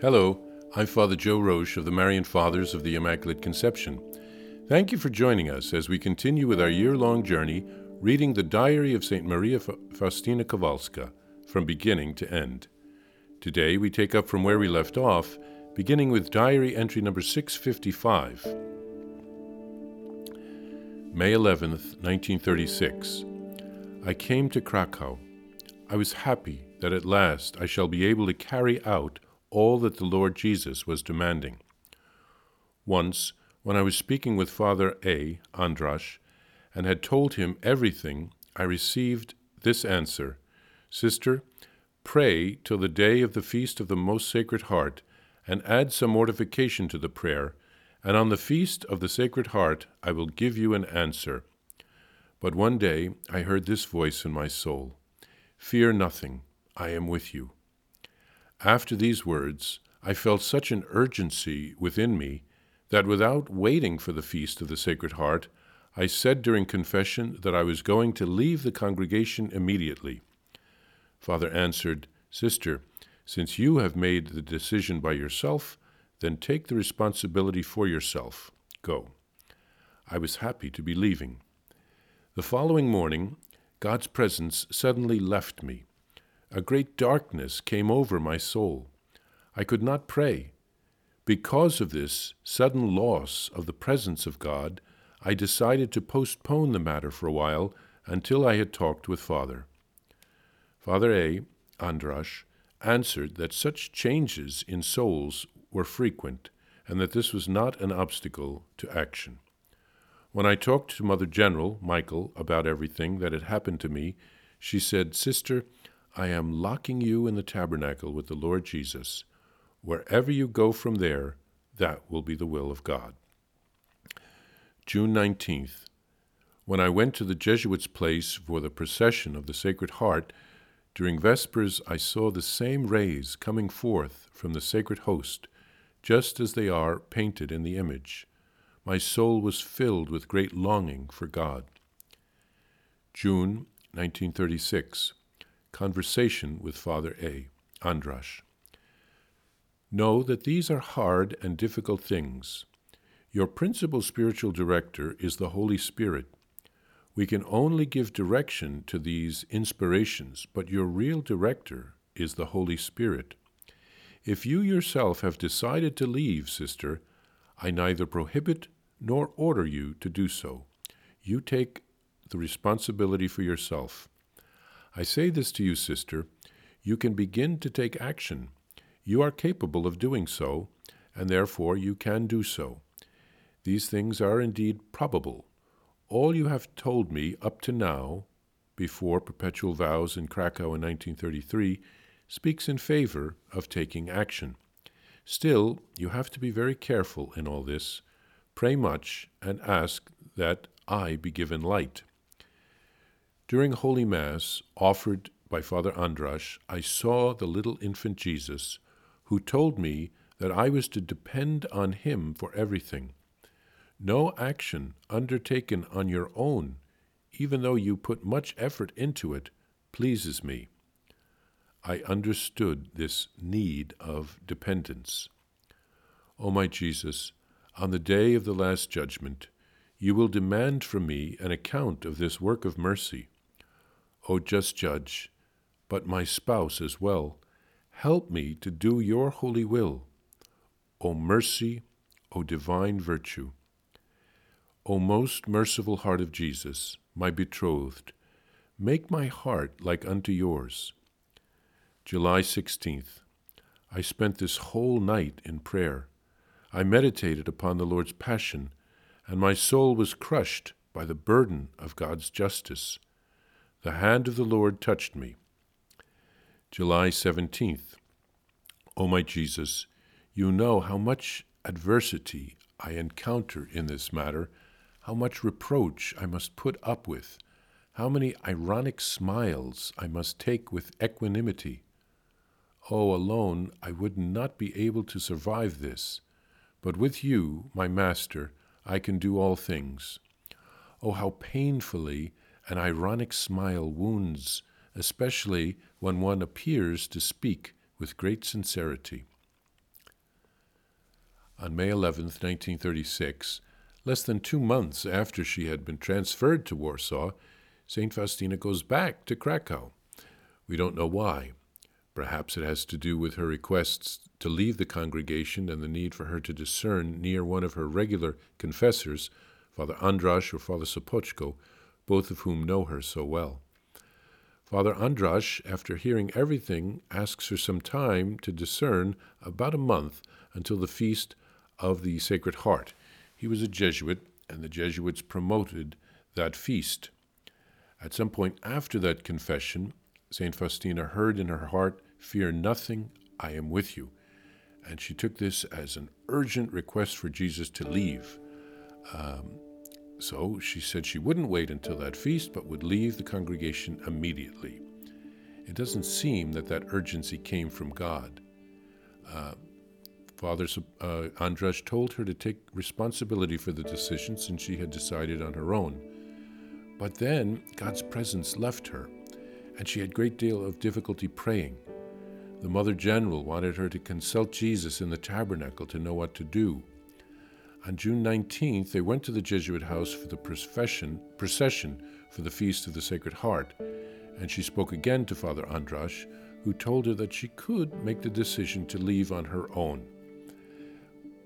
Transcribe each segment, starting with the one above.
Hello, I'm Father Joe Roesch of the Marian Fathers of the Immaculate Conception. Thank you for joining us as we continue with our year long journey reading the Diary of St. Maria Faustina Kowalska from beginning to end. Today we take up from where we left off, beginning with diary entry number 655. May 11th, 1936. I came to Krakow. I was happy that at last I shall be able to carry out all that the Lord Jesus was demanding. Once, when I was speaking with Father A. Andrasz, and had told him everything, I received this answer Sister, pray till the day of the feast of the Most Sacred Heart, and add some mortification to the prayer, and on the feast of the Sacred Heart I will give you an answer. But one day I heard this voice in my soul Fear nothing, I am with you. After these words, I felt such an urgency within me that without waiting for the feast of the Sacred Heart, I said during confession that I was going to leave the congregation immediately. Father answered, Sister, since you have made the decision by yourself, then take the responsibility for yourself. Go. I was happy to be leaving. The following morning, God's presence suddenly left me. A great darkness came over my soul. I could not pray. Because of this sudden loss of the presence of God, I decided to postpone the matter for a while until I had talked with Father. Father A. Andrasz answered that such changes in souls were frequent and that this was not an obstacle to action. When I talked to Mother General, Michael, about everything that had happened to me, she said, Sister, I am locking you in the tabernacle with the Lord Jesus. Wherever you go from there, that will be the will of God. June 19th. When I went to the Jesuits' place for the procession of the Sacred Heart, during Vespers I saw the same rays coming forth from the sacred host, just as they are painted in the image. My soul was filled with great longing for God. June 1936. Conversation with Father A. Andrasz. Know that these are hard and difficult things. Your principal spiritual director is the Holy Spirit. We can only give direction to these inspirations, but your real director is the Holy Spirit. If you yourself have decided to leave, sister, I neither prohibit nor order you to do so. You take the responsibility for yourself. I say this to you, sister. You can begin to take action. You are capable of doing so, and therefore you can do so. These things are indeed probable. All you have told me up to now, before perpetual vows in Krakow in 1933, speaks in favor of taking action. Still, you have to be very careful in all this. Pray much and ask that I be given light. During Holy Mass, offered by Father Andrasz, I saw the little infant Jesus, who told me that I was to depend on him for everything. No action undertaken on your own, even though you put much effort into it, pleases me. I understood this need of dependence. O oh, my Jesus, on the day of the Last Judgment, you will demand from me an account of this work of mercy. O just judge, but my spouse as well, help me to do your holy will. O mercy, O divine virtue. O most merciful heart of Jesus, my betrothed, make my heart like unto yours. July 16th. I spent this whole night in prayer. I meditated upon the Lord's Passion, and my soul was crushed by the burden of God's justice. The hand of the Lord touched me. July 17th. O my Jesus, you know how much adversity I encounter in this matter, how much reproach I must put up with, how many ironic smiles I must take with equanimity. Oh, alone I would not be able to survive this, but with you, my Master, I can do all things. Oh, how painfully an ironic smile wounds, especially when one appears to speak with great sincerity. On May 11, 1936, less than two months after she had been transferred to Warsaw, St. Faustina goes back to Krakow. We don't know why. Perhaps it has to do with her requests to leave the congregation and the need for her to discern near one of her regular confessors, Father Andrasz or Father Sopoćko, both of whom know her so well. Father Andrasz, after hearing everything, asks her some time to discern, about a month, until the feast of the Sacred Heart. He was a Jesuit, and the Jesuits promoted that feast. At some point after that confession, St. Faustina heard in her heart, Fear nothing, I am with you. And she took this as an urgent request for Jesus to leave. Um, so she said she wouldn't wait until that feast, but would leave the congregation immediately. It doesn't seem that that urgency came from God. Uh, Father uh, told her to take responsibility for the decision since she had decided on her own. But then God's presence left her, and she had great deal of difficulty praying. The Mother General wanted her to consult Jesus in the tabernacle to know what to do. On June 19th, they went to the Jesuit house for the procession, procession for the Feast of the Sacred Heart, and she spoke again to Father Andrasz, who told her that she could make the decision to leave on her own.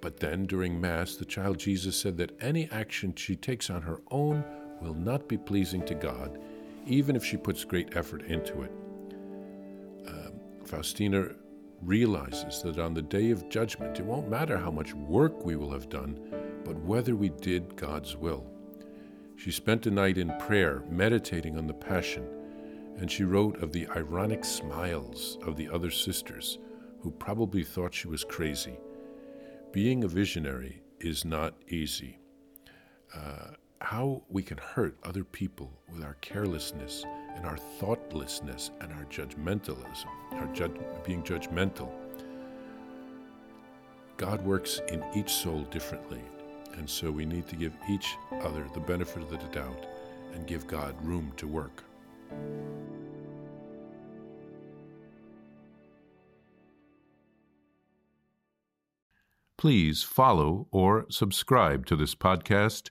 But then, during Mass, the child Jesus said that any action she takes on her own will not be pleasing to God, even if she puts great effort into it. Uh, Faustina realizes that on the day of judgment, it won't matter how much work we will have done, but whether we did God's will. She spent a night in prayer, meditating on the Passion, and she wrote of the ironic smiles of the other sisters, who probably thought she was crazy being a visionary is not easy. Uh, how we can hurt other people with our carelessness and our thoughtlessness and our judgmentalism, our being judgmental. God works in each soul differently, and so we need to give each other the benefit of the doubt and give God room to work. please follow or subscribe to this podcast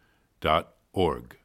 dot org.